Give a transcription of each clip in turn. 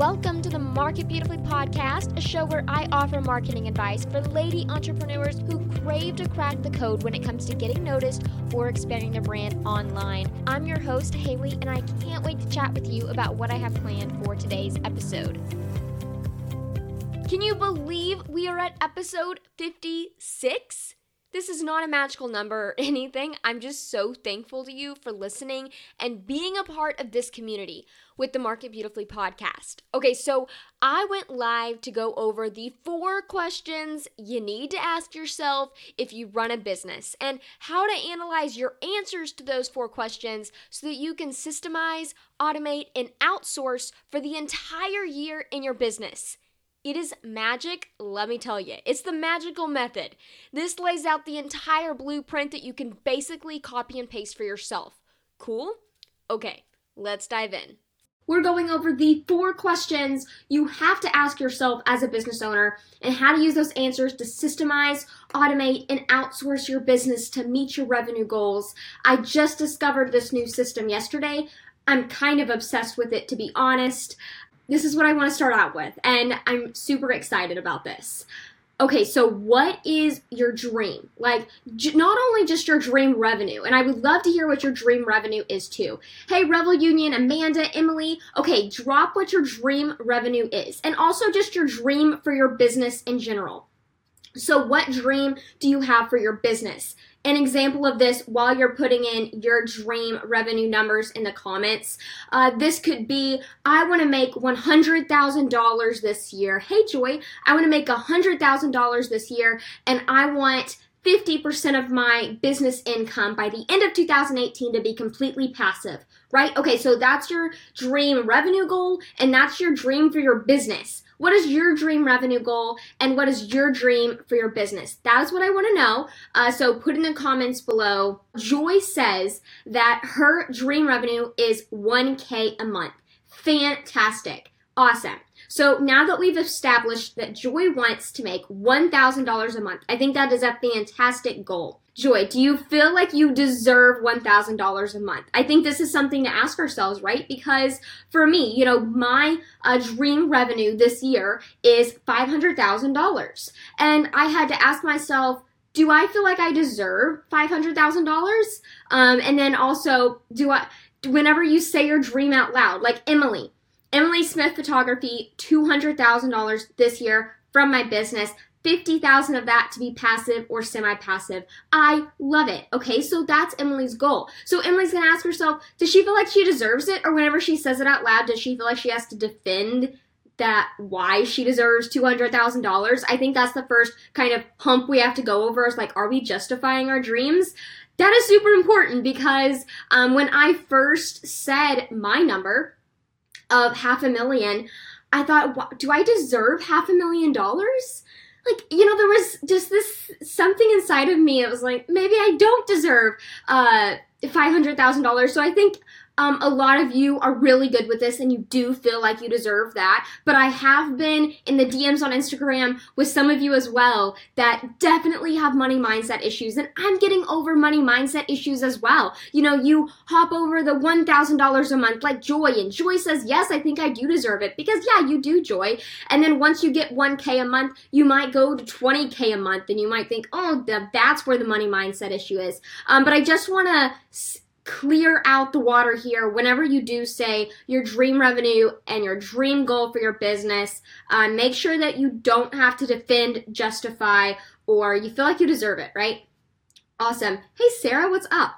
Welcome to the Market Beautifully podcast, a show where I offer marketing advice for lady entrepreneurs who crave to crack the code when it comes to getting noticed or expanding their brand online. I'm your host, Haley, and I can't wait to chat with you about what I have planned for today's episode. Can you believe we are at episode 56? This is not a magical number or anything. I'm just so thankful to you for listening and being a part of this community with the Market Beautifully podcast. Okay, so I went live to go over the four questions you need to ask yourself if you run a business and how to analyze your answers to those four questions so that you can systemize, automate, and outsource for the entire year in your business. It is magic, let me tell you. It's the magical method. This lays out the entire blueprint that you can basically copy and paste for yourself. Cool? Okay, let's dive in. We're going over the four questions you have to ask yourself as a business owner and how to use those answers to systemize, automate, and outsource your business to meet your revenue goals. I just discovered this new system yesterday. I'm kind of obsessed with it, to be honest this is what I want to start out with, and I'm super excited about this. Okay, so what is your dream? Like, j- not only just your dream revenue, and I would love to hear what your dream revenue is too. Hey, Revel Union, Amanda, Emily, okay, drop what your dream revenue is, and also just your dream for your business in general. So, what dream do you have for your business? An example of this while you're putting in your dream revenue numbers in the comments. Uh, this could be I want to make $100,000 this year. Hey, Joy, I want to make $100,000 this year, and I want 50% of my business income by the end of 2018 to be completely passive, right? Okay, so that's your dream revenue goal, and that's your dream for your business. What is your dream revenue goal and what is your dream for your business? That is what I want to know. Uh, so put in the comments below. Joy says that her dream revenue is 1K a month. Fantastic. Awesome. So now that we've established that Joy wants to make $1,000 a month, I think that is a fantastic goal. Joy, do you feel like you deserve $1,000 a month? I think this is something to ask ourselves, right? Because for me, you know, my uh, dream revenue this year is $500,000. And I had to ask myself, do I feel like I deserve $500,000? Um, and then also, do I, whenever you say your dream out loud, like Emily, Emily Smith Photography, $200,000 this year from my business. 50,000 of that to be passive or semi-passive. I love it. Okay, so that's Emily's goal. So Emily's to ask herself, does she feel like she deserves it or whenever she says it out loud, does she feel like she has to defend that why she deserves $200,000? I think that's the first kind of hump we have to go over is like are we justifying our dreams? That is super important because um, when I first said my number, of half a million, I thought, do I deserve half a million dollars? Like, you know, there was just this something inside of me. It was like, maybe I don't deserve uh, $500,000. So I think um, a lot of you are really good with this and you do feel like you deserve that. But I have been in the DMs on Instagram with some of you as well that definitely have money mindset issues. And I'm getting over money mindset issues as well. You know, you hop over the $1,000 a month like Joy, and Joy says, Yes, I think I do deserve it. Because, yeah, you do, Joy. And then once you get 1K a month, you might go to 20K a month and you might think, Oh, that's where the money mindset issue is. Um, but I just want to clear out the water here whenever you do say your dream revenue and your dream goal for your business. Uh, make sure that you don't have to defend, justify, or you feel like you deserve it, right? Awesome. Hey, Sarah, what's up?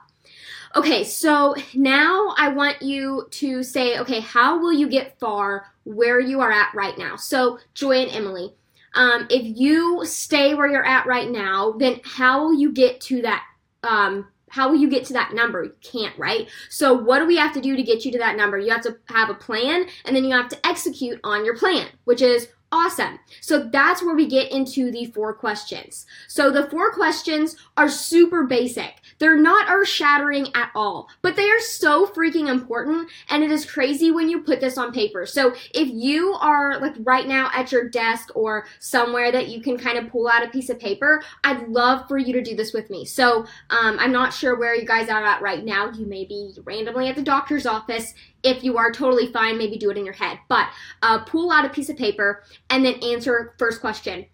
Okay, so now I want you to say, okay, how will you get far where you are at right now? So, Joy and Emily, um, if you stay where you're at right now, then how will you get to that um, how will you get to that number? You can't, right? So what do we have to do to get you to that number? You have to have a plan and then you have to execute on your plan, which is Awesome. So that's where we get into the four questions. So the four questions are super basic. They're not earth shattering at all, but they are so freaking important. And it is crazy when you put this on paper. So if you are like right now at your desk or somewhere that you can kind of pull out a piece of paper, I'd love for you to do this with me. So um, I'm not sure where you guys are at right now. You may be randomly at the doctor's office If you are totally fine, maybe do it in your head. But uh, pull out a piece of paper and then answer first question.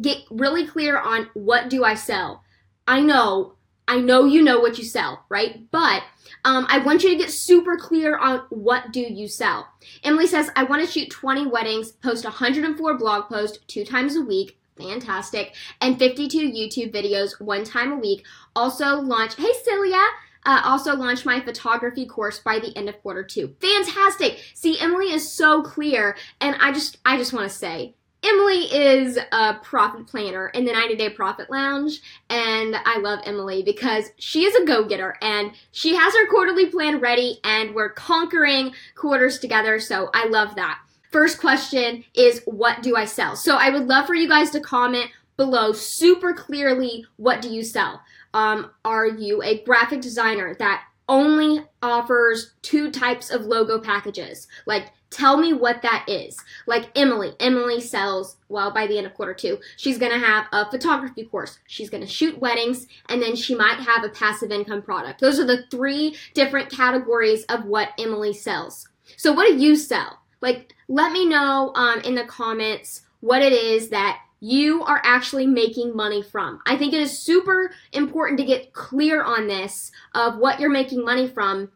Get really clear on what do I sell. I know, I know you know what you sell, right? But um, I want you to get super clear on what do you sell. Emily says, I want to shoot 20 weddings, post 104 blog posts two times a week, fantastic, and 52 YouTube videos one time a week. Also launch, hey Celia, uh, also launch my photography course by the end of quarter two. Fantastic. See, Emily is so clear, and I just, I just want to say, Emily is a profit planner in the 90 Day Profit Lounge, and I love Emily because she is a go getter and she has her quarterly plan ready, and we're conquering quarters together, so I love that. First question is What do I sell? So I would love for you guys to comment below super clearly what do you sell? Um, are you a graphic designer that only offers two types of logo packages? Like, tell me what that is. Like Emily. Emily sells, well, by the end of quarter two, she's gonna have a photography course. She's gonna shoot weddings, and then she might have a passive income product. Those are the three different categories of what Emily sells. So, what do you sell? Like, let me know um, in the comments what it is that you are actually making money from. I think it is super important to get clear on this of what you're making money from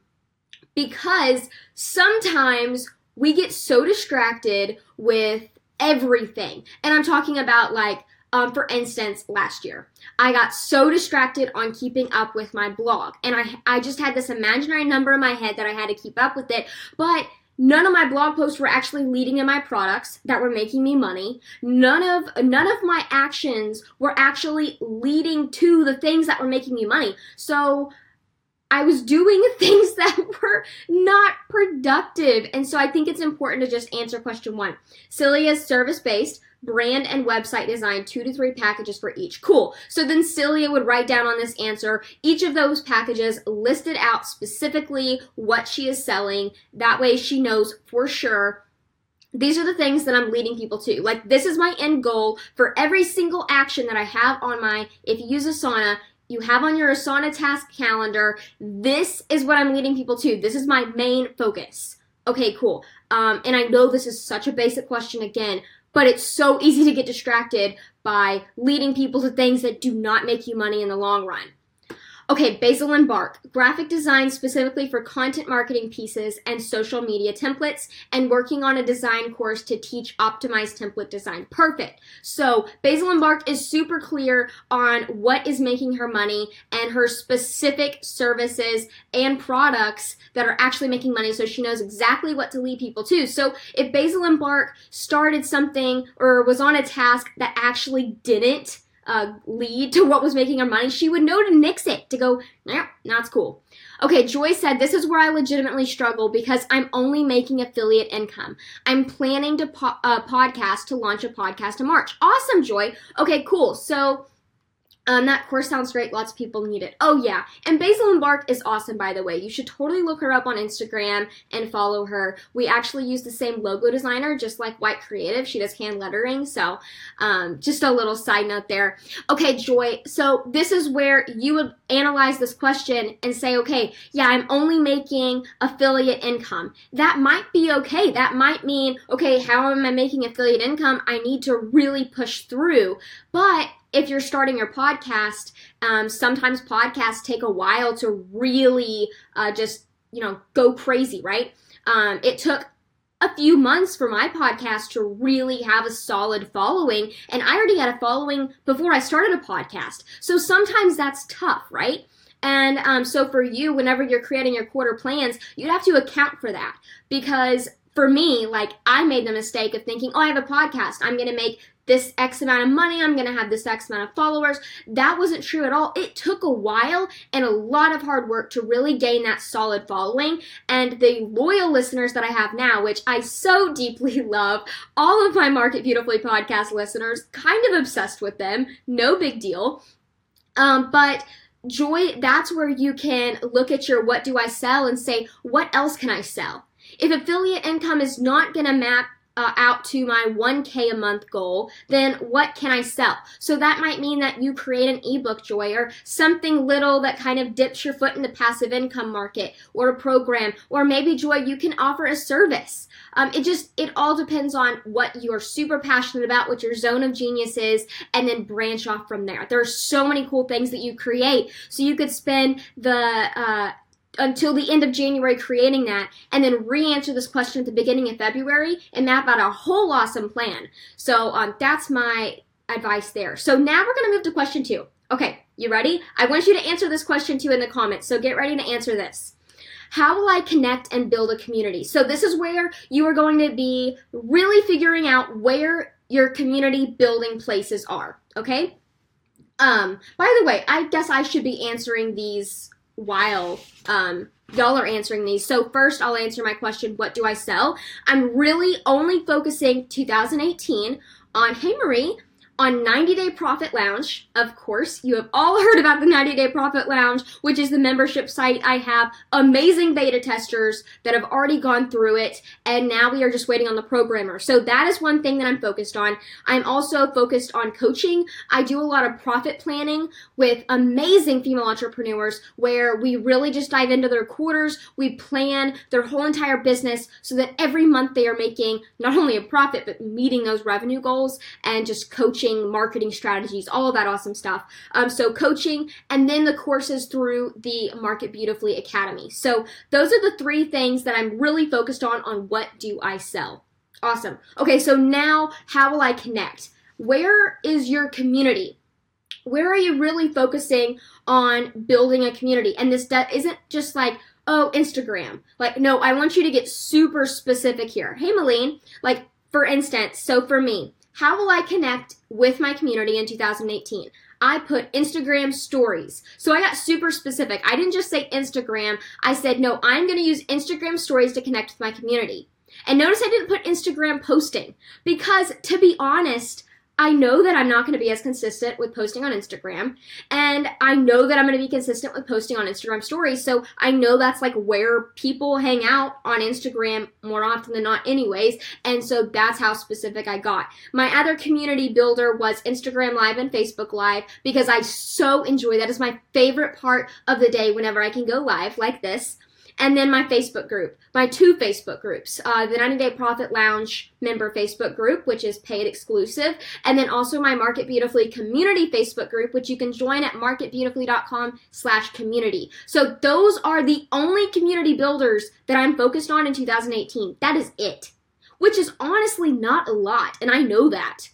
because sometimes we get so distracted with everything. And I'm talking about like um, for instance, last year, I got so distracted on keeping up with my blog, and I I just had this imaginary number in my head that I had to keep up with it. But None of my blog posts were actually leading to my products that were making me money. None of none of my actions were actually leading to the things that were making me money. So I was doing things that were not productive. And so I think it's important to just answer question one. Celia is service based brand and website design, two to three packages for each. Cool. So then Celia would write down on this answer each of those packages, listed out specifically what she is selling. That way she knows for sure these are the things that I'm leading people to. Like, this is my end goal for every single action that I have on my, if you use Asana, you have on your Asana task calendar. This is what I'm leading people to. This is my main focus. Okay, cool. Um, and I know this is such a basic question again, but it's so easy to get distracted by leading people to things that do not make you money in the long run. Okay, Basil and Bark, graphic design specifically for content marketing pieces and social media templates, and working on a design course to teach optimized template design. Perfect. So, Basil and Bark is super clear on what is making her money and her specific services and products that are actually making money so she knows exactly what to lead people to. So, if Basil and Bark started something or was on a task that actually didn't, uh, lead to what was making her money, she would know to nix it, to go, nah, that's cool. Okay, Joy said, This is where I legitimately struggle because I'm only making affiliate income. I'm planning to po- uh, podcast to launch a podcast in March. Awesome, Joy. Okay, cool. So, um, that course sounds great. Lots of people need it. Oh, yeah. And Basil and Bark is awesome, by the way. You should totally look her up on Instagram and follow her. We actually use the same logo designer, just like White Creative. She does hand lettering. So, um, just a little side note there. Okay, Joy. So, this is where you would analyze this question and say, okay, yeah, I'm only making affiliate income. That might be okay. That might mean, okay, how am I making affiliate income? I need to really push through. But if you're starting your podcast, um, sometimes podcasts take a while to really uh, just, you know, go crazy, right? Um, it took a few months for my podcast to really have a solid following, and I already had a following before I started a podcast. So sometimes that's tough, right? And um, so for you, whenever you're creating your quarter plans, you'd have to account for that because for me, like I made the mistake of thinking, oh, I have a podcast. I'm going to make this X amount of money, I'm gonna have this X amount of followers. That wasn't true at all. It took a while and a lot of hard work to really gain that solid following. And the loyal listeners that I have now, which I so deeply love, all of my Market Beautifully podcast listeners, kind of obsessed with them, no big deal. Um, but joy, that's where you can look at your what do I sell and say, what else can I sell? If affiliate income is not going to map uh, out to my 1K a month goal, then what can I sell? So that might mean that you create an ebook, Joy, or something little that kind of dips your foot in the passive income market, or a program, or maybe, Joy, you can offer a service. Um, it just, it all depends on what you're super passionate about, what your zone of genius is, and then branch off from there. There are so many cool things that you create. So you could spend the, uh, until the end of January creating that and then re-answer this question at the beginning of February and map out a whole awesome plan. So um, that's my advice there. So now we're going to move to question two. Okay, you ready? I want you to answer this question too in the comments. So get ready to answer this. How will I connect and build a community? So this is where you are going to be really figuring out where your community building places are. Okay. Um, by the way, I guess I should be answering these while um, y'all are answering these. So first, I'll answer my question, what do I sell? I'm really only focusing 2018 on, hey Marie, on 90 Day Profit Lounge. Of course, you have all heard about the 90 Day Profit Lounge, which is the membership site. I have amazing beta testers that have already gone through it, and now we are just waiting on the programmer. So that is one thing that I'm focused on. I'm also focused on coaching. I do a lot of profit planning with amazing female entrepreneurs where we really just dive into their quarters. We plan their whole entire business so that every month they are making not only a profit, but meeting those revenue goals and just coaching coaching, marketing strategies, all that awesome stuff. Um, so coaching, and then the courses through the Market Beautifully Academy. So those are the three things that I'm really focused on. On what do I sell? Awesome. Okay, so now how will I connect? Where is your community? Where are you really focusing on building a community? And this isn't just like, oh, Instagram. Like, no, I want you to get super specific here. Hey, Malene, like, for instance, so for me, how will I connect with my community in 2018? I put Instagram stories. So I got super specific. I didn't just say Instagram. I said, no, I'm going to use Instagram stories to connect with my community. And notice I didn't put Instagram posting because to be honest, I know that I'm not going to be as consistent with posting on Instagram, and I know that I'm going to be consistent with posting on Instagram stories. So I know that's like where people hang out on Instagram more often than not, anyways. And so that's how specific I got. My other community builder was Instagram Live and Facebook Live because I so enjoy that. Is my favorite part of the day whenever I can go live like this and then my Facebook group, my two Facebook groups, uh, the 90 Day Profit Lounge member Facebook group, which is paid exclusive, and then also my Market Beautifully community Facebook group, which you can join at marketbeautifully.com slash community. So those are the only community builders that I'm focused on in 2018. That is it, which is honestly not a lot, and I know that.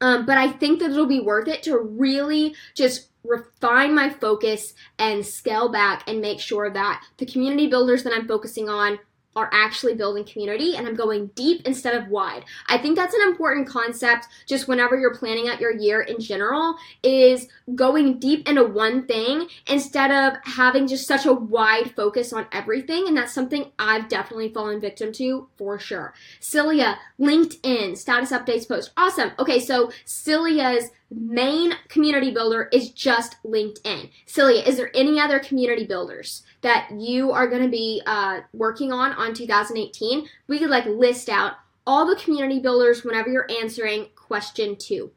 Um, but I think that it'll be worth it to really just refine my focus and scale back and make sure that the community builders that I'm focusing on are actually building community and I'm going deep instead of wide. I think that's an important concept just whenever you're planning out your year in general is going deep into one thing instead of having just such a wide focus on everything and that's something I've definitely fallen victim to for sure. Celia, LinkedIn, status updates post. Awesome. Okay, so Celia's main community builder is just LinkedIn. Celia, is there any other community builders? that you are going to be uh, working on on 2018, we could like list out all the community builders whenever you're answering question two.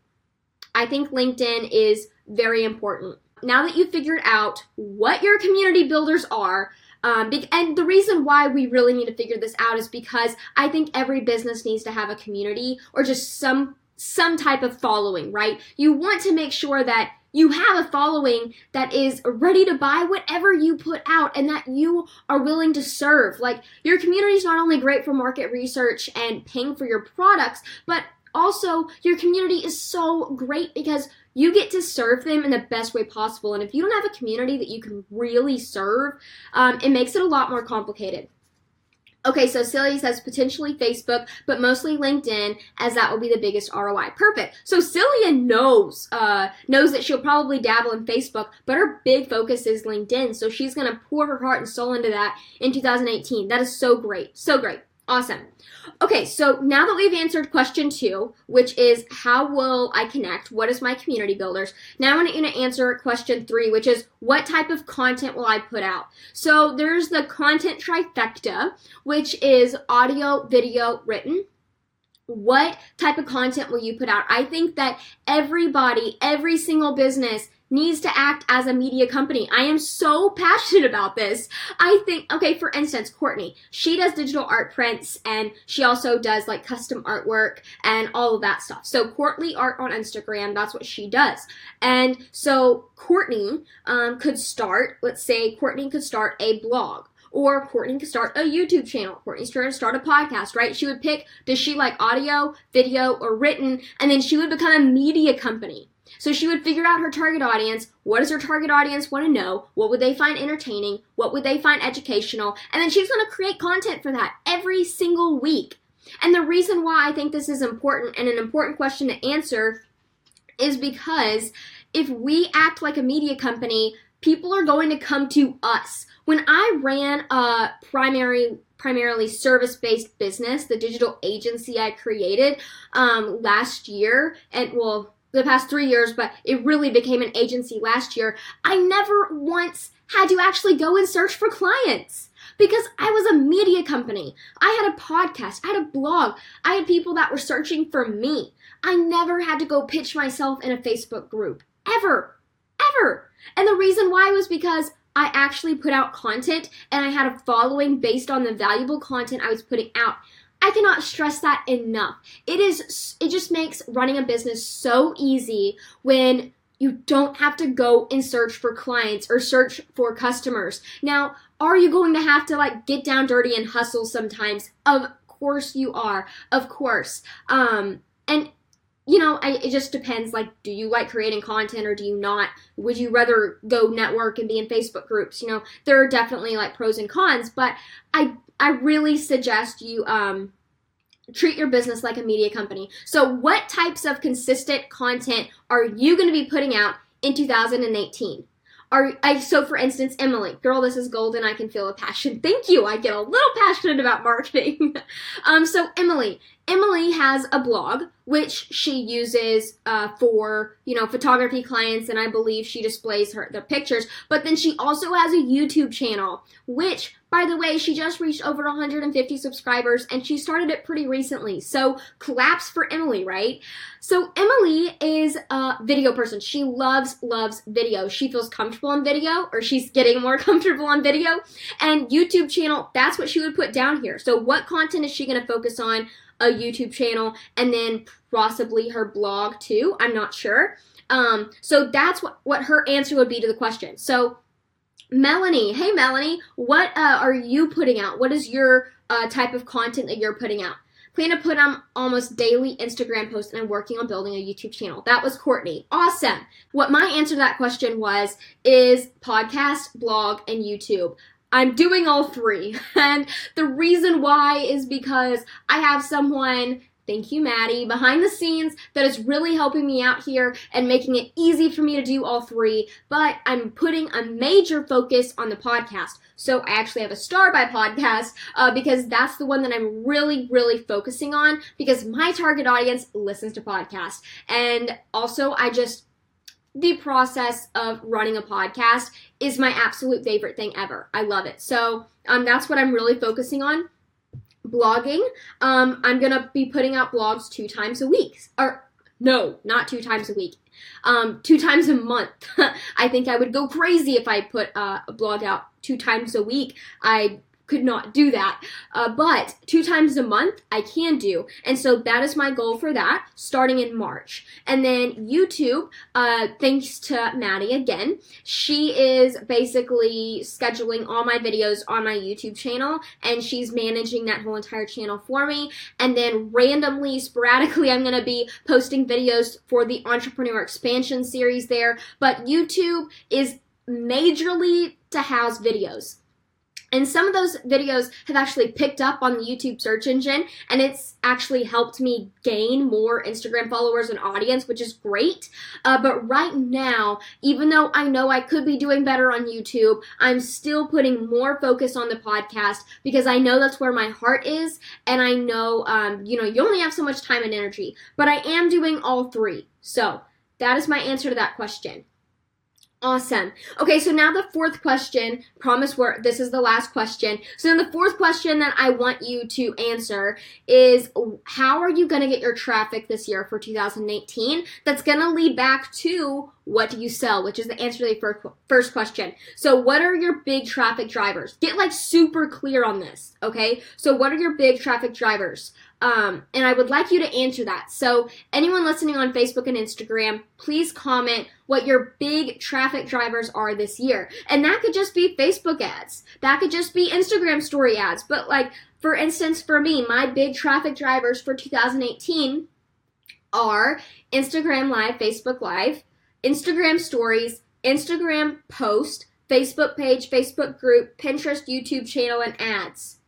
I think LinkedIn is very important. Now that you've figured out what your community builders are, um, and the reason why we really need to figure this out is because I think every business needs to have a community or just some some type of following, right? You want to make sure that you have a following that is ready to buy whatever you put out and that you are willing to serve. Like, your community is not only great for market research and paying for your products, but also your community is so great because you get to serve them in the best way possible. And if you don't have a community that you can really serve, um, it makes it a lot more complicated. Okay, so Celia says potentially Facebook, but mostly LinkedIn, as that will be the biggest ROI. Perfect. So Celia knows uh, knows that she'll probably dabble in Facebook, but her big focus is LinkedIn. So she's gonna pour her heart and soul into that in 2018. That is so great, so great. Awesome. Okay, so now that we've answered question two, which is how will I connect? What is my community builders? Now I want you to answer question three, which is what type of content will I put out? So there's the content trifecta, which is audio, video, written. what type of content will you put out? I think that everybody, every single business needs to act as a media company. I am so passionate about this. I think, okay, for instance, Courtney, she does digital art prints and she also does like custom artwork and all of that stuff. So Courtney Art on Instagram, that's what she does. And so Courtney um, could start, let's say Courtney could start a blog or Courtney could start a YouTube channel. Courtney's trying to start a podcast, right? She would pick, does she like audio, video, or written? And then she would become a media company. So she would figure out her target audience. What does her target audience want to know? What would they find entertaining? What would they find educational? And then she's going to create content for that every single week. And the reason why I think this is important and an important question to answer is because if we act like a media company, people are going to come to us. When I ran a primary primarily service-based business, the digital agency I created um, last year, and well, the past three years, but it really became an agency last year, I never once had to actually go and search for clients because I was a media company. I had a podcast, I had a blog, I had people that were searching for me. I never had to go pitch myself in a Facebook group. Ever. Ever. And the reason why was because I actually put out content and I had a following based on the valuable content I was putting out. I cannot stress that enough. It is it just makes running a business so easy when you don't have to go and search for clients or search for customers. Now, are you going to have to like get down dirty and hustle sometimes? Of course you are. Of course. Um and you know, I, it just depends. Like, do you like creating content or do you not? Would you rather go network and be in Facebook groups? You know, there are definitely like pros and cons, but I I really suggest you um, treat your business like a media company. So, what types of consistent content are you going to be putting out in 2018? Are I so for instance, Emily, girl, this is golden. I can feel a passion. Thank you. I get a little passionate about marketing. um, so Emily, Emily has a blog which she uses uh, for you know photography clients, and I believe she displays her the pictures. But then she also has a YouTube channel, which by the way, she just reached over 150 subscribers and she started it pretty recently. So claps for Emily, right? So Emily is a video person. She loves, loves video. She feels comfortable on video or she's getting more comfortable on video. And YouTube channel, that's what she would put down here. So what content is she going to focus on? A YouTube channel and then possibly her blog too. I'm not sure. Um, so that's what, what her answer would be to the question. So Melanie, hey Melanie, what uh, are you putting out? What is your uh, type of content that you're putting out? Plan to put on almost daily Instagram posts, and I'm working on building a YouTube channel. That was Courtney. Awesome. What my answer to that question was is podcast, blog, and YouTube. I'm doing all three. And the reason why is because I have someone Thank you, Maddie, behind the scenes that is really helping me out here and making it easy for me to do all three. But I'm putting a major focus on the podcast. So I actually have a star by podcast uh, because that's the one that I'm really, really focusing on because my target audience listens to podcasts. And also, I just the process of running a podcast is my absolute favorite thing ever. I love it. So um, that's what I'm really focusing on blogging. Um, I'm gonna be putting out blogs two times a week. Or no, not two times a week. Um, two times a month. I think I would go crazy if I put uh, a blog out two times a week. I could not do that. Uh, but two times a month I can do. And so that is my goal for that starting in March. And then YouTube, uh, thanks to Maddie again, she is basically scheduling all my videos on my YouTube channel and she's managing that whole entire channel for me. And then randomly, sporadically, I'm going to be posting videos for the Entrepreneur Expansion series there. But YouTube is majorly to house videos. And some of those videos have actually picked up on the YouTube search engine, and it's actually helped me gain more Instagram followers and audience, which is great. Uh, but right now, even though I know I could be doing better on YouTube, I'm still putting more focus on the podcast because I know that's where my heart is, and I know, um, you know, you only have so much time and energy. But I am doing all three. So that is my answer to that question. Awesome. Okay, so now the fourth question, promise where this is the last question. So then the fourth question that I want you to answer is how are you going to get your traffic this year for 2018? That's going to lead back to what do you sell, which is the answer to the first question. So what are your big traffic drivers? Get like super clear on this, okay? So what are your big traffic drivers? Um, and I would like you to answer that. So, anyone listening on Facebook and Instagram, please comment what your big traffic drivers are this year. And that could just be Facebook ads, that could just be Instagram story ads. But, like, for instance, for me, my big traffic drivers for 2018 are Instagram Live, Facebook Live, Instagram Stories, Instagram Post, Facebook page, Facebook group, Pinterest, YouTube channel, and ads.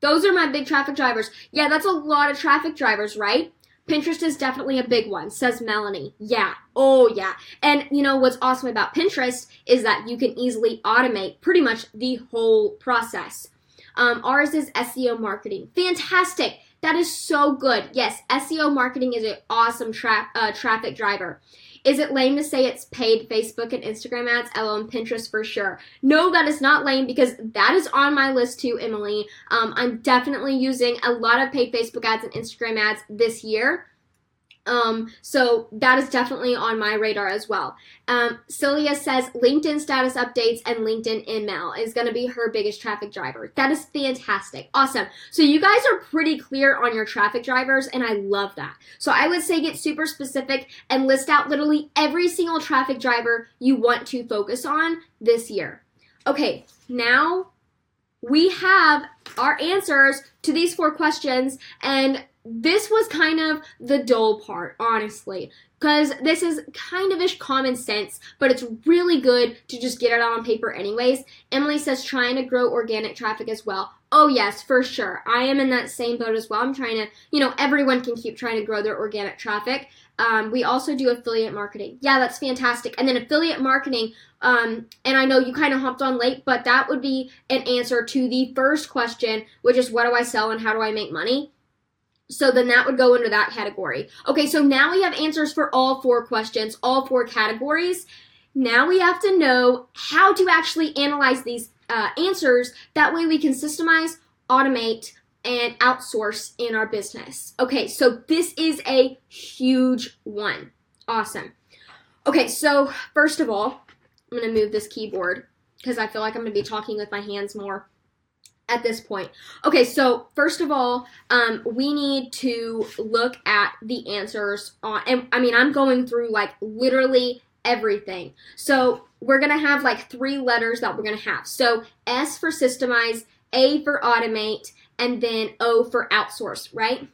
Those are my big traffic drivers. Yeah, that's a lot of traffic drivers, right? Pinterest is definitely a big one, says Melanie. Yeah. Oh, yeah. And you know what's awesome about Pinterest is that you can easily automate pretty much the whole process. Um, ours is SEO marketing. Fantastic. That is so good. Yes, SEO marketing is an awesome tra- uh, traffic driver. Is it lame to say it's paid Facebook and Instagram ads? LO and Pinterest for sure. No, that is not lame because that is on my list too, Emily. Um, I'm definitely using a lot of paid Facebook ads and Instagram ads this year. Um, so that is definitely on my radar as well. Um, Celia says LinkedIn status updates and LinkedIn email is going to be her biggest traffic driver. That is fantastic. Awesome. So you guys are pretty clear on your traffic drivers, and I love that. So I would say get super specific and list out literally every single traffic driver you want to focus on this year. Okay, now we have our answers to these four questions, and this was kind of the dull part, honestly. Because this is kind of ish common sense, but it's really good to just get it out on paper, anyways. Emily says trying to grow organic traffic as well. Oh, yes, for sure. I am in that same boat as well. I'm trying to, you know, everyone can keep trying to grow their organic traffic. Um, we also do affiliate marketing. Yeah, that's fantastic. And then affiliate marketing, um, and I know you kind of hopped on late, but that would be an answer to the first question, which is what do I sell and how do I make money? So then that would go under that category. Okay, so now we have answers for all four questions, all four categories. Now we have to know how to actually analyze these uh, answers. That way we can systemize, automate, and outsource in our business. Okay, so this is a huge one. Awesome. Okay, so first of all, I'm to move this keyboard because I feel like I'm to be talking with my hands more at this point. Okay, so first of all, um, we need to look at the answers on, and I mean, I'm going through like literally everything. So we're gonna have like three letters that we're gonna have. So S for systemize, A for automate, and then O for outsource, right?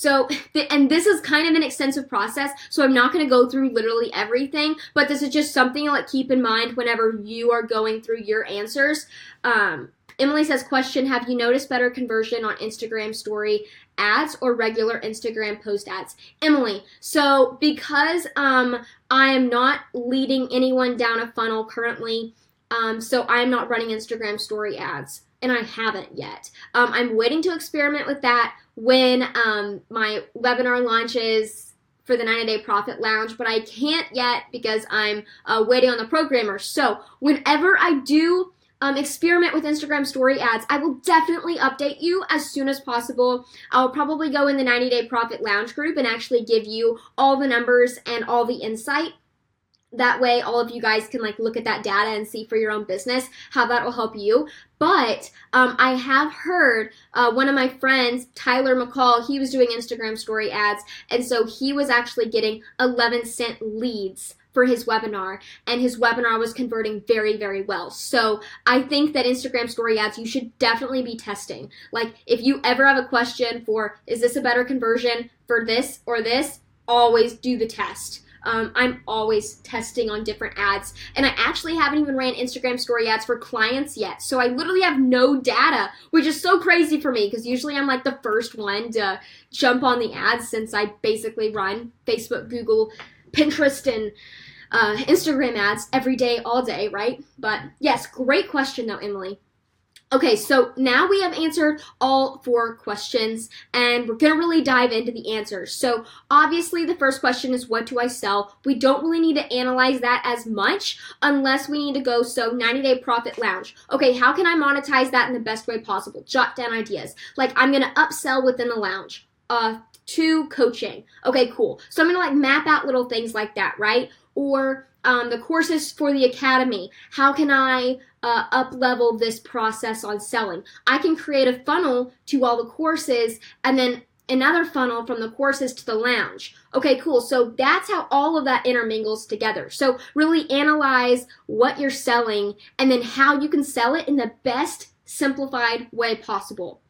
So, and this is kind of an extensive process, so I'm not going to go through literally everything, but this is just something to like keep in mind whenever you are going through your answers. Um, Emily says, question, have you noticed better conversion on Instagram story ads or regular Instagram post ads? Emily, so because um, I am not leading anyone down a funnel currently, um, so I am not running Instagram story ads and I haven't yet. Um, I'm waiting to experiment with that when um, my webinar launches for the 90 Day Profit Lounge, but I can't yet because I'm uh, waiting on the programmer. So whenever I do um, experiment with Instagram story ads. I will definitely update you as soon as possible. I'll probably go in the 90 Day Profit Lounge group and actually give you all the numbers and all the insight. That way, all of you guys can like look at that data and see for your own business how that will help you. But um, I have heard uh, one of my friends, Tyler McCall, he was doing Instagram story ads, and so he was actually getting 11 cent leads for his webinar, and his webinar was converting very, very well. So I think that Instagram story ads you should definitely be testing. Like, if you ever have a question for is this a better conversion for this or this, always do the test. Um, I'm always testing on different ads, and I actually haven't even ran Instagram story ads for clients yet. So I literally have no data, which is so crazy for me because usually I'm like the first one to jump on the ads since I basically run Facebook, Google, Pinterest and uh, Instagram ads every day, all day, right? But yes, great question though, Emily. Okay, so now we have answered all four questions and we're to really dive into the answers. So, obviously, the first question is what do I sell? We don't really need to analyze that as much unless we need to go so 90 day profit lounge. Okay, how can I monetize that in the best way possible? Jot down ideas. Like, I'm to upsell within the lounge. Uh, to coaching. Okay, cool. So I'm gonna like map out little things like that, right? Or um, the courses for the academy. How can I uh, up level this process on selling? I can create a funnel to all the courses and then another funnel from the courses to the lounge. Okay, cool. So that's how all of that intermingles together. So really analyze what you're selling and then how you can sell it in the best simplified way possible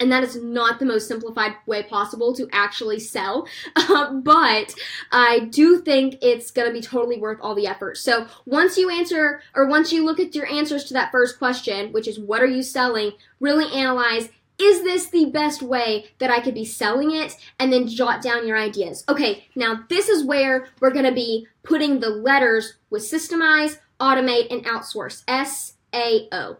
and that is not the most simplified way possible to actually sell. Uh, but I do think it's going to be totally worth all the effort. So once you answer, or once you look at your answers to that first question, which is what are you selling, really analyze is this the best way that I could be selling it? And then jot down your ideas. Okay, now this is where we're to be putting the letters with systemize, automate, and outsource. S A O.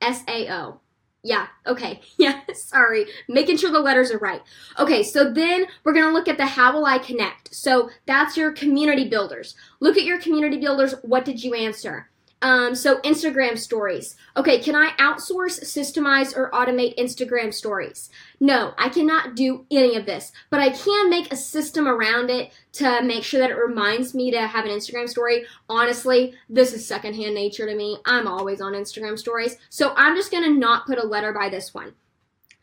S A O. Yeah, okay. Yeah, sorry. Making sure the letters are right. Okay, so then we're going to look at the how will I connect. So that's your community builders. Look at your community builders. What did you answer? Um, so Instagram stories. Okay, can I outsource, systemize, or automate Instagram stories? No, I cannot do any of this, but I can make a system around it to make sure that it reminds me to have an Instagram story. Honestly, this is secondhand nature to me. I'm always on Instagram stories, so I'm just gonna not put a letter by this one.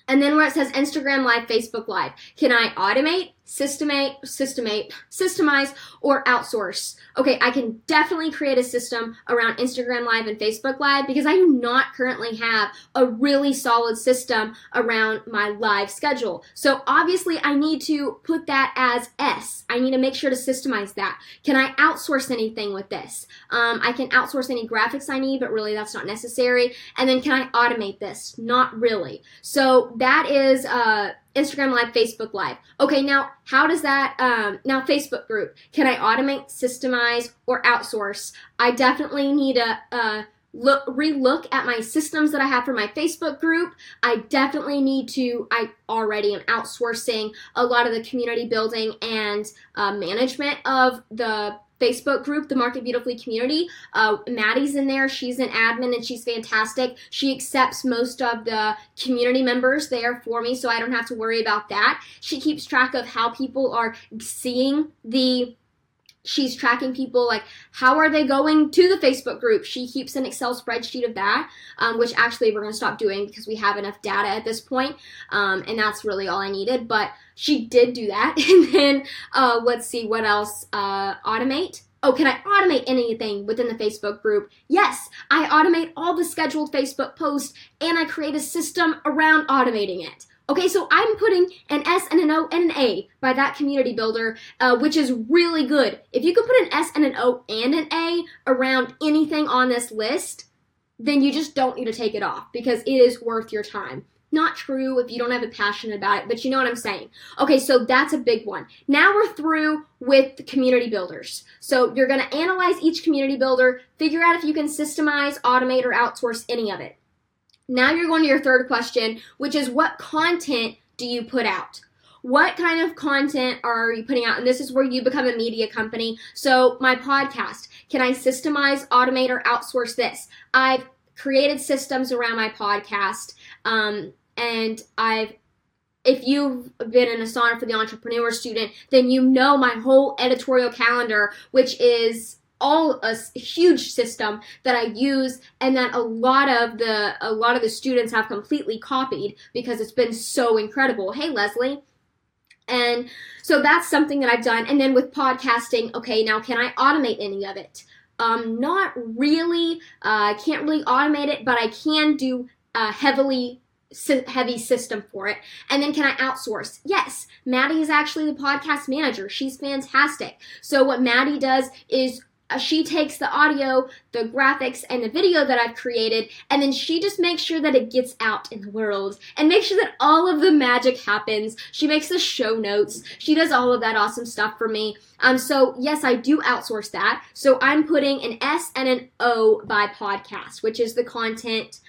And then where it says Instagram Live, Facebook Live, can I automate, systemate, systemate, systemize, or outsource? Okay, I can definitely create a system around Instagram Live and Facebook Live because I do not currently have a really solid system around my live schedule. So obviously I need to put that as S. I need to make sure to systemize that. Can I outsource anything with this? Um, I can outsource any graphics I need, but really that's not necessary. And then can I automate this? Not really. So that is uh, Instagram Live, Facebook Live. Okay, now how does that? Um, now Facebook group. Can I automate, systemize, or outsource? I definitely need to uh, look relook at my systems that I have for my Facebook group. I definitely need to. I already am outsourcing a lot of the community building and uh, management of the Facebook group, the Market Beautifully community. Uh, Maddie's in there. She's an admin and she's fantastic. She accepts most of the community members there for me, so I don't have to worry about that. She keeps track of how people are seeing the she's tracking people like how are they going to the facebook group she keeps an excel spreadsheet of that um, which actually we're going to stop doing because we have enough data at this point um, and that's really all i needed but she did do that and then uh, let's see what else uh, automate Oh, can I automate anything within the Facebook group? Yes, I automate all the scheduled Facebook posts and I create a system around automating it. Okay, so I'm putting an S and an O and an A by that community builder, uh, which is really good. If you can put an S and an O and an A around anything on this list, then you just don't need to take it off because it is worth your time. Not true if you don't have a passion about it, but you know what I'm saying. Okay, so that's a big one. Now we're through with community builders. So you're going to analyze each community builder, figure out if you can systemize, automate, or outsource any of it. Now you're going to your third question, which is what content do you put out? What kind of content are you putting out? And this is where you become a media company. So, my podcast, can I systemize, automate, or outsource this? I've created systems around my podcast, um, and I've if you've been an Asana for the entrepreneur student, then you know my whole editorial calendar, which is all a huge system that I use and that a lot of the a lot of the students have completely copied because it's been so incredible. Hey Leslie. And so that's something that I've done. And then with podcasting, okay, now can I automate any of it? Um, not really. Uh, I can't really automate it, but I can do uh, heavily heavy system for it. And then can I outsource? Yes. Maddie is actually the podcast manager. She's fantastic. So what Maddie does is uh, she takes the audio, the graphics, and the video that I've created, and then she just makes sure that it gets out in the world and makes sure that all of the magic happens. She makes the show notes. She does all of that awesome stuff for me. Um, so yes, I do outsource that. So I'm putting an S and an O by podcast, which is the content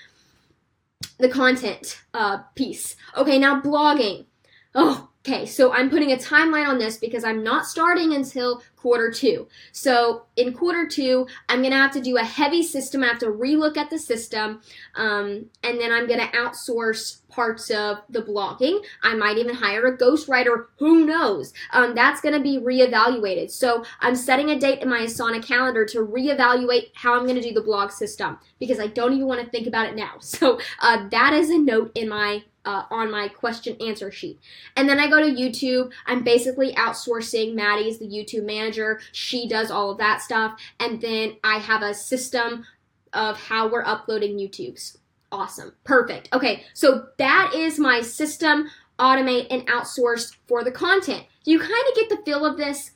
the content uh, piece. Okay, now blogging. Oh, okay, so I'm putting a timeline on this because I'm not starting until quarter two. So in quarter two, I'm gonna have to do a heavy system. I have to relook at the system, um, and then I'm gonna outsource parts of the blogging. I might even hire a ghostwriter. Who knows? Um, that's gonna be reevaluated. So I'm setting a date in my Asana calendar to reevaluate how I'm gonna do the blog system because I don't even want to think about it now. So uh, that is a note in my uh, on my question answer sheet. And then I go to YouTube. I'm basically outsourcing Maddie's the YouTube manager. She does all of that stuff. And then I have a system of how we're uploading YouTubes. Awesome. Perfect. Okay, so that is my system, automate, and outsource for the content. You kind of get the feel of this?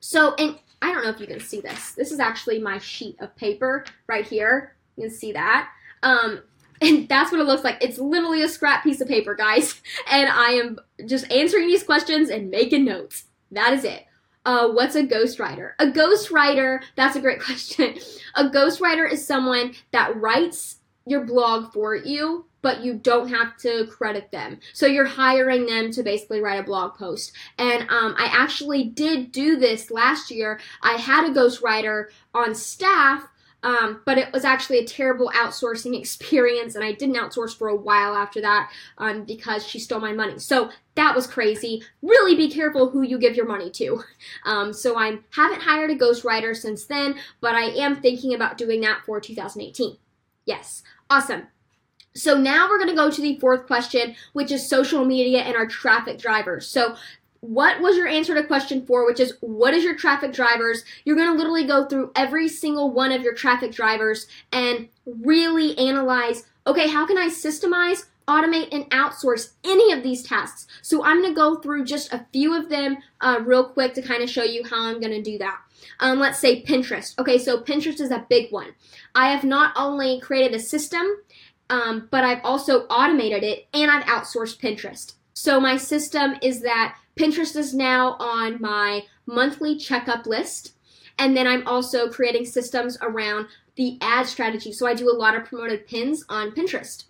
So, and I don't know if you can see this. This is actually my sheet of paper right here. You can see that. Um, and that's what it looks like. It's literally a scrap piece of paper, guys. And I am just answering these questions and making notes. That is it. Uh, what's a ghostwriter? A ghostwriter, that's a great question. A ghostwriter is someone that writes your blog for you, but you don't have to credit them. So you're hiring them to basically write a blog post. And um, I actually did do this last year. I had a ghostwriter on staff um, but it was actually a terrible outsourcing experience, and I didn't outsource for a while after that um, because she stole my money. So that was crazy. Really be careful who you give your money to. Um, so I haven't hired a ghostwriter since then, but I am thinking about doing that for 2018. Yes, awesome. So now we're going to go to the fourth question, which is social media and our traffic drivers. So what was your answer to question four, which is what is your traffic drivers? You're going to literally go through every single one of your traffic drivers and really analyze okay, how can I systemize, automate, and outsource any of these tasks? So I'm going to go through just a few of them uh, real quick to kind of show you how I'm going to do that. Um, let's say Pinterest. Okay, so Pinterest is a big one. I have not only created a system, um, but I've also automated it and I've outsourced Pinterest. So my system is that Pinterest is now on my monthly checkup list. And then I'm also creating systems around the ad strategy. So I do a lot of promoted pins on Pinterest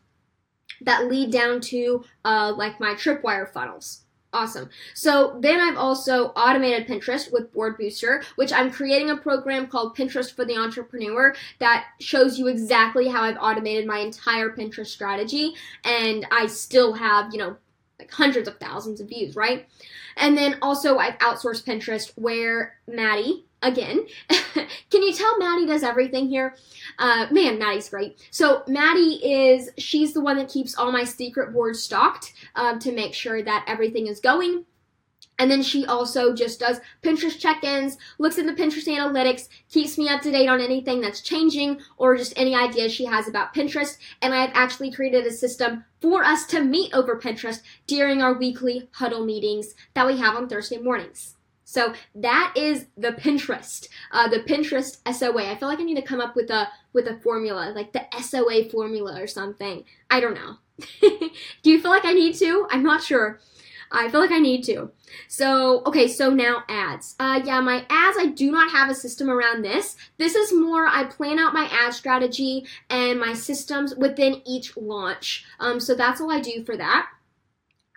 that lead down to uh, like my tripwire funnels. Awesome. So then I've also automated Pinterest with Board Booster, which I'm creating a program called Pinterest for the Entrepreneur that shows you exactly how I've automated my entire Pinterest strategy. And I still have, you know, like hundreds of thousands of views, right? And then also I've outsourced Pinterest where Maddie, again, can you tell Maddie does everything here? Uh, man, Maddie's great. So Maddie is, she's the one that keeps all my secret boards stocked um, to make sure that everything is going. And then she also just does Pinterest check ins, looks into Pinterest analytics, keeps me up to date on anything that's changing or just any ideas she has about Pinterest. And I have actually created a system for us to meet over Pinterest during our weekly huddle meetings that we have on Thursday mornings. So that is the Pinterest, uh, the Pinterest SOA. I feel like I need to come up with a with a formula, like the SOA formula or something. I don't know. Do you feel like I need to? I'm not sure. I feel like I need to. So, okay, so now ads. Uh, yeah, my ads, I do not have a system around this. This is more, I plan out my ad strategy and my systems within each launch. Um, so that's all I do for that.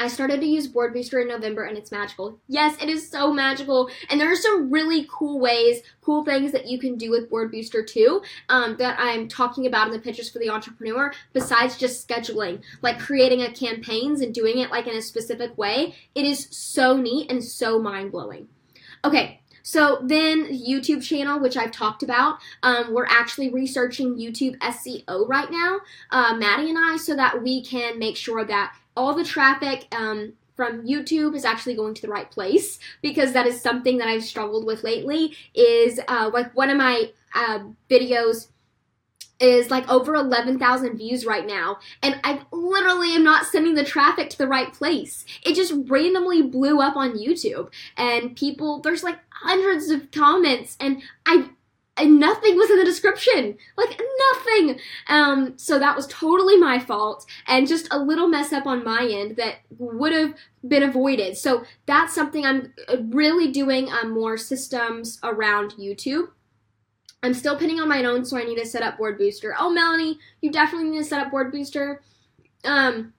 I started to use Board Booster in November and it's magical. Yes, it is so magical. And there are some really cool ways, cool things that you can do with Board Booster too um, that I'm talking about in the Pinterest for the Entrepreneur besides just scheduling, like creating a campaigns and doing it like in a specific way. It is so neat and so mind blowing. Okay, so then YouTube channel, which I've talked about, um, we're actually researching YouTube SEO right now, uh, Maddie and I, so that we can make sure that all the traffic um, from YouTube is actually going to the right place because that is something that I've struggled with lately. Is uh, like one of my uh, videos is like over 11,000 views right now, and I literally am not sending the traffic to the right place. It just randomly blew up on YouTube, and people, there's like hundreds of comments, and I and nothing was in the description. Like nothing. Um, so that was totally my fault and just a little mess up on my end that would have been avoided. So that's something i'm uh, really doing um, more systems around youtube. I'm still pinning on my own so i need to set up board booster. Oh melanie you definitely need to set up board booster. Um,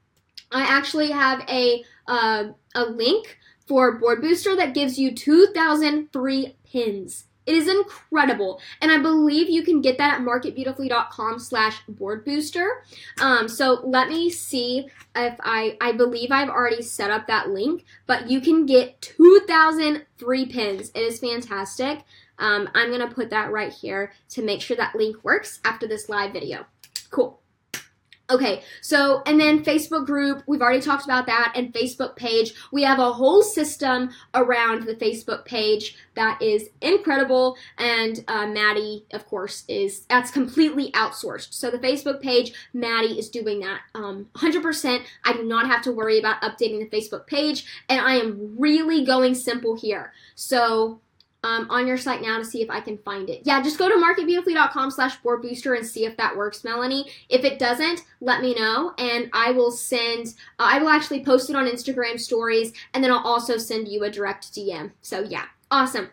I actually have a uh, a link for Board Booster that gives you 2,000 free pins. It is incredible, and I believe you can get that at marketbeautifully.com slash board booster. Um, so let me see if I, I believe I've already set up that link, but you can get 2,000 free pins. It is fantastic. Um, I'm going to put that right here to make sure that link works after this live video. Cool. Okay, so and then Facebook group, we've already talked about that, and Facebook page. We have a whole system around the Facebook page that is incredible, and uh, Maddie, of course, is that's completely outsourced. So the Facebook page, Maddie is doing that um, 100%. I do not have to worry about updating the Facebook page, and I am really going simple here. So um, on your site now to see if I can find it. Yeah, just go to marketbeautifully.com slash board booster and see if that works, Melanie. If it doesn't, let me know and I will send, uh, I will actually post it on Instagram stories and then I'll also send you a direct DM. So yeah, awesome.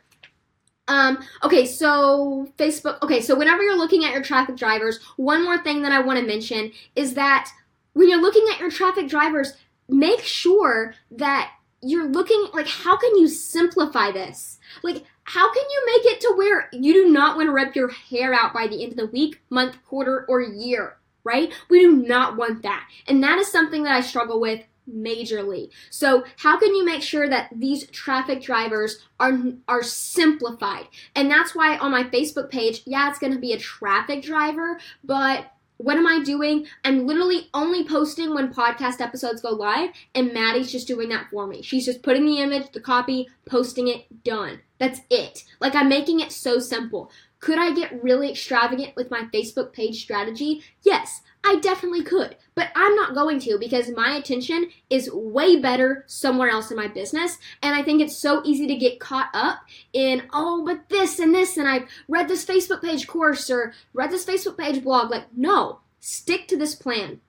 Um, okay, so Facebook, okay, so whenever you're looking at your traffic drivers, one more thing that I want to mention is that when you're looking at your traffic drivers, make sure that you're looking like how can you simplify this? Like how can you make it to where you do not want to rip your hair out by the end of the week, month, quarter, or year, right? We do not want that. And that is something that I struggle with majorly. So, how can you make sure that these traffic drivers are are simplified? And that's why on my Facebook page, yeah, it's going to be a traffic driver, but what am I doing? I'm literally only posting when podcast episodes go live, and Maddie's just doing that for me. She's just putting the image, the copy, posting it, done. That's it. Like, I'm making it so simple. Could I get really extravagant with my Facebook page strategy? Yes, I definitely could. But I'm not going to because my attention is way better somewhere else in my business. And I think it's so easy to get caught up in, oh, but this and this, and I've read this Facebook page course or read this Facebook page blog. Like, no, stick to this plan.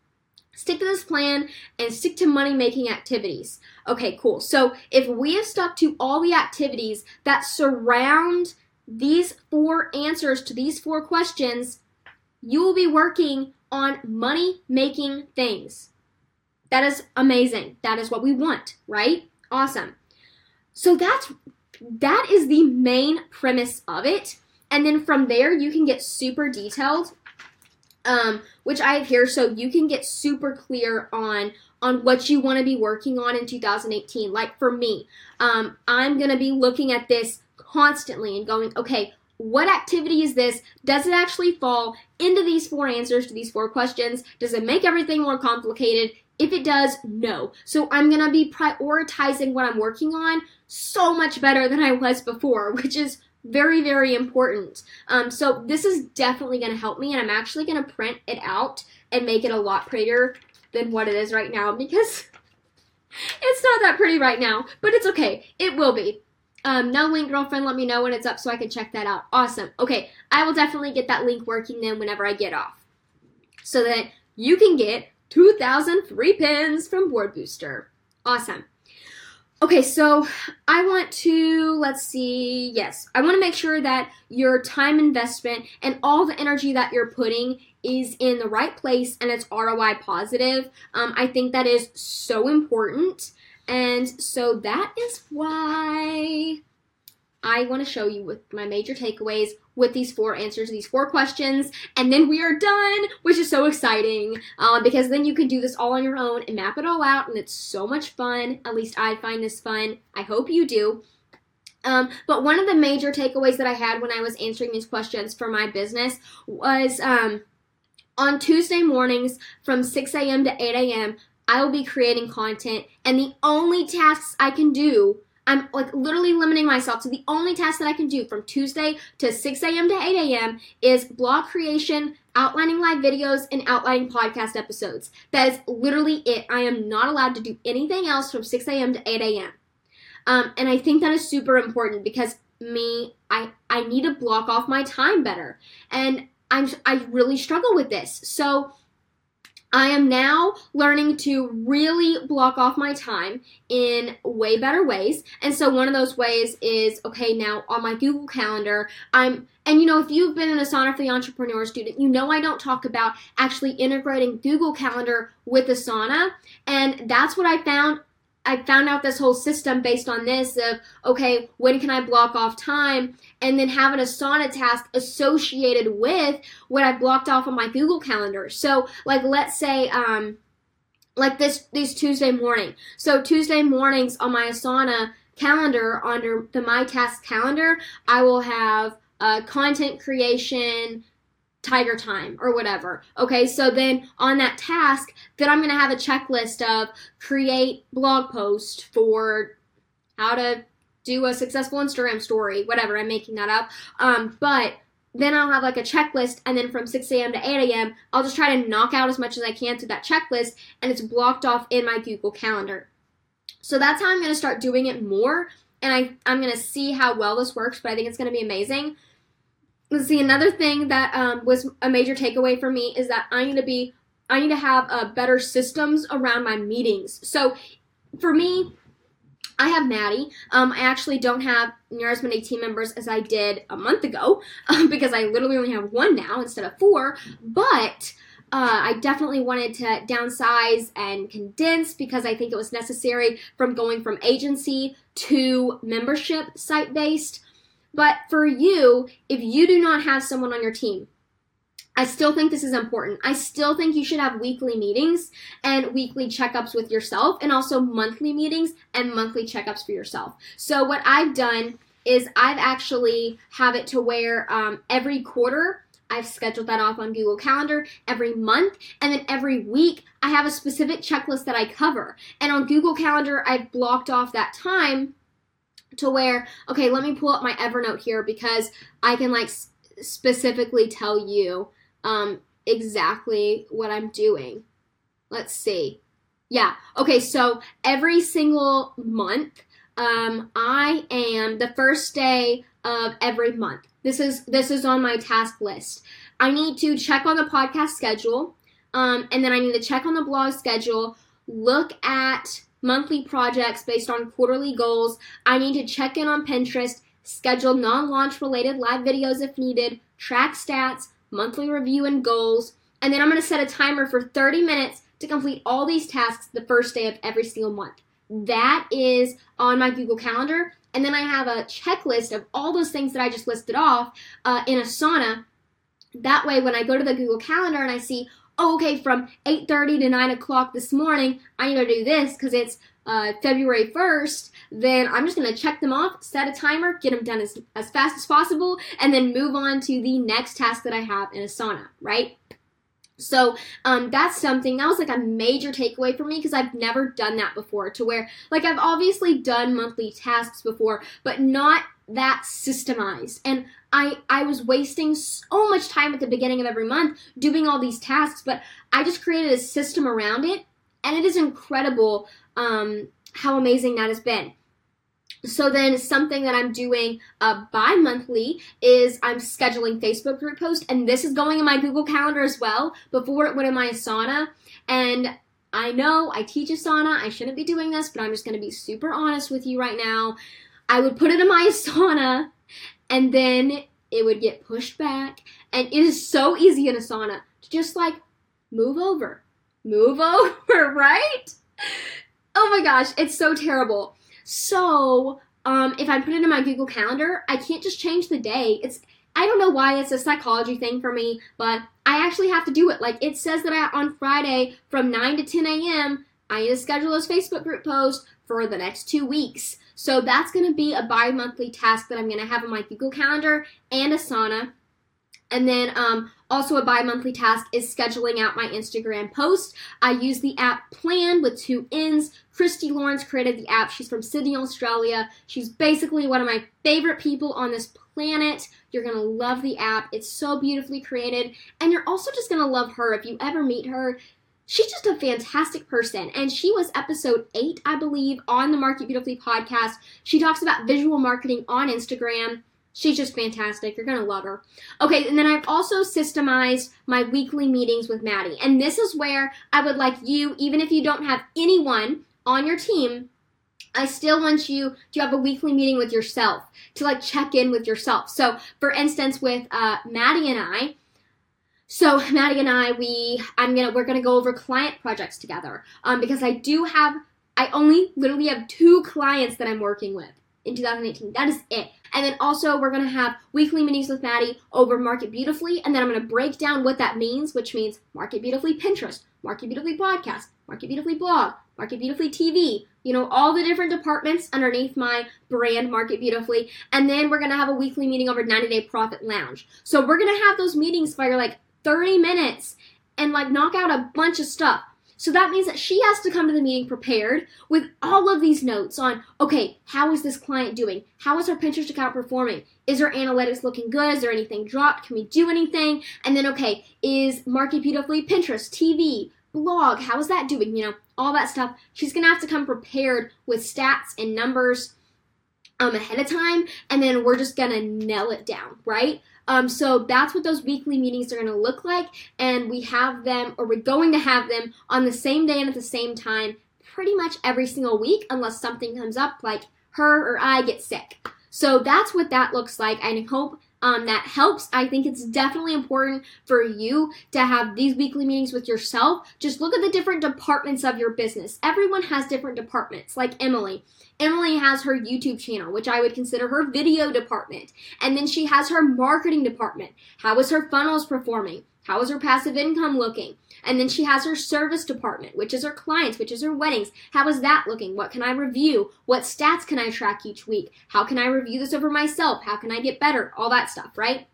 Stick to this plan and stick to money making activities. Okay, cool. So if we have stuck to all the activities that surround these four answers to these four questions, you will be working on money making things. That is amazing. That is what we want, right? Awesome. So that's that is the main premise of it. And then from there you can get super detailed. Um, which I have here so you can get super clear on on what you want to be working on in 2018. Like for me, um, I'm gonna be looking at this constantly and going, okay, what activity is this? Does it actually fall into these four answers to these four questions? Does it make everything more complicated? If it does, no. So I'm going to be prioritizing what I'm working on so much better than I was before, which is very, very important. Um, so this is definitely going to help me, and I'm actually going to print it out and make it a lot prettier than what it is right now because it's not that pretty right now, but it's okay. It will be. Um, no link, girlfriend. Let me know when it's up so I can check that out. Awesome. Okay, I will definitely get that link working then whenever I get off, so that you can get 2,000 free pins from Board Booster. Awesome. Okay, so I want to, let's see, yes, I want to make sure that your time investment and all the energy that you're putting is in the right place and it's ROI positive. Um, I think that is so important. And so that is why I want to show you with my major takeaways with these four answers these four questions, and then we are done, which is so exciting um, because then you can do this all on your own and map it all out, and it's so much fun. At least I find this fun. I hope you do. Um, but one of the major takeaways that I had when I was answering these questions for my business was um, on Tuesday mornings from 6 a.m. to 8 a.m., I will be creating content, and the only tasks I can do, I'm like literally limiting myself to the only task that I can do from Tuesday to 6 a.m. to 8 a.m. is blog creation, outlining live videos, and outlining podcast episodes. That is literally it. I am not allowed to do anything else from 6 a.m. to 8 a.m. Um, and I think that is super important because me, I I need to block off my time better, and I'm I really struggle with this. So I am now learning to really block off my time in way better ways. And so one of those ways is okay, now on my Google Calendar, I'm and you know, if you've been in Asana for the Entrepreneur student, you know I don't talk about actually integrating Google Calendar with Asana. And that's what I found I found out this whole system based on this of okay, when can I block off time, and then having a Asana task associated with what I blocked off on my Google Calendar. So, like, let's say, um, like this this Tuesday morning. So Tuesday mornings on my Asana calendar under the My Task calendar, I will have uh, content creation, tiger time or whatever. Okay, so then on that task, then I'm to have a checklist of create blog post for how to do a successful Instagram story, whatever. I'm making that up. Um, but then I'll have like a checklist, and then from 6 a.m. to 8 a.m., I'll just try to knock out as much as I can through that checklist, and it's blocked off in my Google Calendar. So that's how I'm to start doing it more, and I, I'm to see how well this works, but I think it's to be amazing let's see another thing that um, was a major takeaway for me is that i need to be i need to have uh, better systems around my meetings. So for me i have maddie. Um, i actually don't have near as many team members as i did a month ago um, because i literally only have one now instead of four. But uh, I definitely wanted to downsize and condense because I think it was necessary from going from agency to membership site based. But for you, if you do not have someone on your team, I still think this is important. I still think you should have weekly meetings and weekly checkups with yourself, and also monthly meetings and monthly checkups for yourself. So, what I've done is I've actually have it to where um, every quarter I've scheduled that off on Google Calendar every month, and then every week I have a specific checklist that I cover. And on Google Calendar, I've blocked off that time to where okay let me pull up my evernote here because i can like s- specifically tell you um, exactly what i'm doing. Let's see. Yeah. Okay so every single month um, i am the first day of every month. This is this is on my task list. I need to check on the podcast schedule um, and then i need to check on the blog schedule look at monthly projects based on quarterly goals. I need to check in on Pinterest, schedule non launch related live videos if needed, track stats, monthly review and goals, and then I'm going to set a timer for 30 minutes to complete all these tasks the first day of every single month. That is on my Google Calendar. And then I have a checklist of all those things that I just listed off uh, in Asana. That way, when I go to the Google Calendar and I see, oh, okay, from 8.30 to 9 o'clock this morning, I need to do this because it's uh, February 1st, then I'm just going to check them off, set a timer, get them done as, as fast as possible, and then move on to the next task that I have in Asana, right? So um, that's something that was like a major takeaway for me because I've never done that before. To where like I've obviously done monthly tasks before, but not that systemized. And I I was wasting so much time at the beginning of every month doing all these tasks, but I just created a system around it, and it is incredible um, how amazing that has been. So then something that I'm doing uh, bi-monthly is I'm scheduling Facebook group posts, and this is going in my Google Calendar as well. Before it went in my Asana, and I know I teach Asana. I shouldn't be doing this, but I'm just to be super honest with you right now. I would put it in my Asana, and then it would get pushed back. And it is so easy in Asana to just like move over, move over, right? Oh my gosh, it's so terrible. So, um, if I put it in my Google Calendar, I can't just change the day. It's I don't know why it's a psychology thing for me, but I actually have to do it. Like it says that I, on Friday from 9 to 10 a.m. I need to schedule this Facebook group post for the next two weeks. So that's going to be a bi monthly task that I'm going to have on my Google Calendar and Asana. And then um, also a bi-monthly task is scheduling out my Instagram post. I use the app Plann with two N's. Christy Laurence created the app. She's from Sydney, Australia. She's basically one of my favorite people on this planet. You're gonna love the app. It's so beautifully created. And you're also just gonna love her if you ever meet her. She's just a fantastic person. And she was episode eight, I believe, on the Market Beautifully podcast. She talks about visual marketing on Instagram She's just fantastic. You're gonna love her. Okay, and then I've also systemized my weekly meetings with Maddie. And this is where I would like you, even if you don't have anyone on your team, I still want you to have a weekly meeting with yourself to like check in with yourself. So, for instance, with uh, Maddie and I, so Maddie and I, we I'm gonna we're gonna go over client projects together um, because I do have I only literally have two clients that I'm working with in 2018. That is it. And then also we're gonna have weekly meetings with Maddie over Market Beautifully, and then I'm gonna break down what that means, which means Market Beautifully Pinterest, Market Beautifully Podcast, Market Beautifully Blog, Market Beautifully TV, you know, all the different departments underneath my brand, Market Beautifully. And then we're gonna have a weekly meeting over 90 Day Profit Lounge. So we're gonna have those meetings for like 30 minutes and like knock out a bunch of stuff. So that means that she has to come to the meeting prepared with all of these notes on, okay, how is this client doing? How is her Pinterest account performing? Is her analytics looking good? Is there anything dropped? Can we do anything? And then, okay, is Market Beautifully Pinterest, TV, blog, how is that doing? You know, all that stuff. She's gonna have to come prepared with stats and numbers um, ahead of time, and then we're just gonna nail it down, right? Um, so that's what those weekly meetings are going to look like, and we have them, or we're going to have them on the same day and at the same time, pretty much every single week, unless something comes up like her or I get sick. So that's what that looks like. I hope um, that helps. I think it's definitely important for you to have these weekly meetings with yourself. Just look at the different departments of your business. Everyone has different departments, like Emily. Emily has her YouTube channel, which I would consider her video department. And then she has her marketing department. How is her funnels performing? How is her passive income looking? And then she has her service department, which is her clients, which is her weddings. How is that looking? What can I review? What stats can I track each week? How can I review this over myself? How can I get better? All that stuff, right?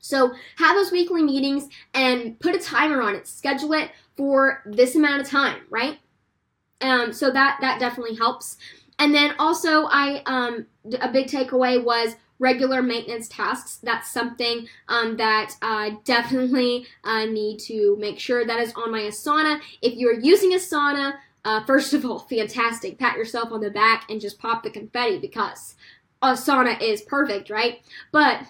So have those weekly meetings and put a timer on it. Schedule it for this amount of time, right? Um, so that that definitely helps. And then also, I um, a big takeaway was regular maintenance tasks. That's something um, that I definitely uh, need to make sure that is on my Asana. If you are using Asana, uh, first of all, fantastic. Pat yourself on the back and just pop the confetti because Asana is perfect, right? But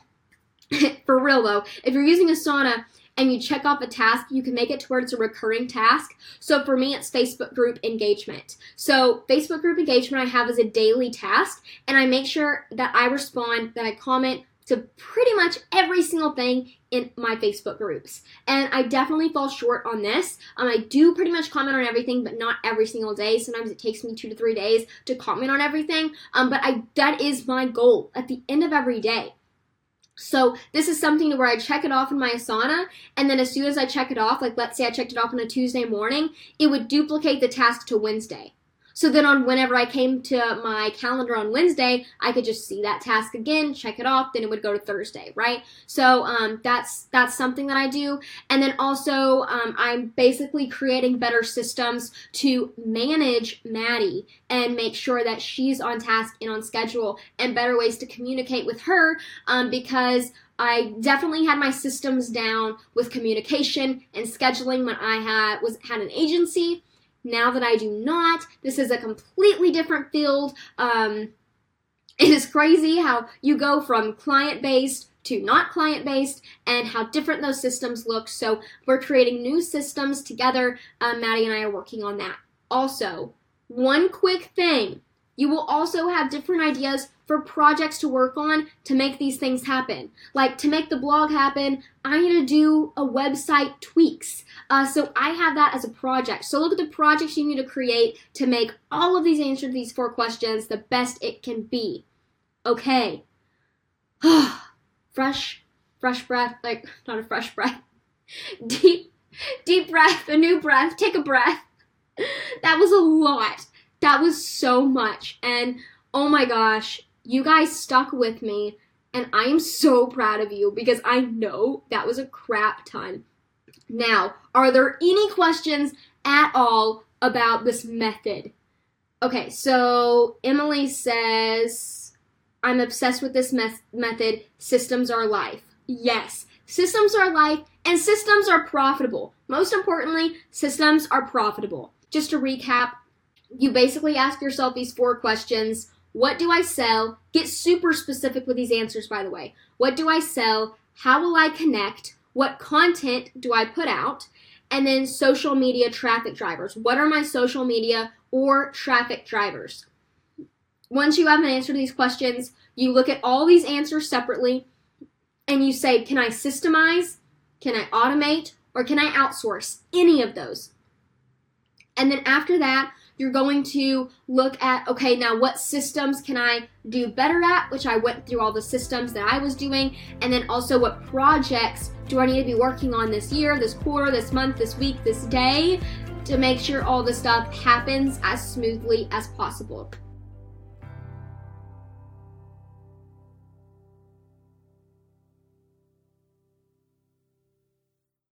for real though, if you're using Asana, and you check off a task, you can make it towards a recurring task. So for me, it's Facebook group engagement. So Facebook group engagement I have as a daily task, and I make sure that I respond, that I comment to pretty much every single thing in my Facebook groups. And I definitely fall short on this. Um, I do pretty much comment on everything, but not every single day. Sometimes it takes me two to three days to comment on everything. Um, but I that is my goal at the end of every day. So this is something where I check it off in my Asana, and then as soon as I check it off, like let's say I checked it off on a Tuesday morning, it would duplicate the task to Wednesday. So then on whenever I came to my calendar on Wednesday, I could just see that task again, check it off, then it would go to Thursday, right? So um, that's that's something that I do, and then also um, I'm basically creating better systems to manage Maddie and make sure that she's on task and on schedule, and better ways to communicate with her um, because. I definitely had my systems down with communication and scheduling when I had was had an agency now that I do not, this is a completely different field. Um, it is crazy how you go from client based to not client based and how different those systems look. So we're creating new systems together. Um, Maddie and I are working on that. Also, one quick thing you will also have different ideas for projects to work on to make these things happen. Like to make the blog happen, I need to do a website tweaks. Uh, so I have that as a project. So look at the projects you need to create to make all of these answers to these four questions the best it can be. Okay. fresh, fresh breath, like not a fresh breath. Deep, deep breath, a new breath, take a breath. That was a lot. That was so much. And oh my gosh, you guys stuck with me. And I am so proud of you because I know that was a crap ton. Now, are there any questions at all about this method? Okay, so Emily says, I'm obsessed with this me- method. Systems are life. Yes, systems are life and systems are profitable. Most importantly, systems are profitable. Just to recap, you basically ask yourself these four questions What do I sell? Get super specific with these answers, by the way. What do I sell? How will I connect? What content do I put out? And then social media traffic drivers. What are my social media or traffic drivers? Once you have an answer to these questions, you look at all these answers separately and you say, can I systemize? Can I automate? Or can I outsource any of those? And then after that, you're going to look at okay, now what systems can I do better at, which I went through all the systems that I was doing, and then also what projects do I need to be working on this year, this quarter, this month, this week, this day to make sure all the stuff happens as smoothly as possible.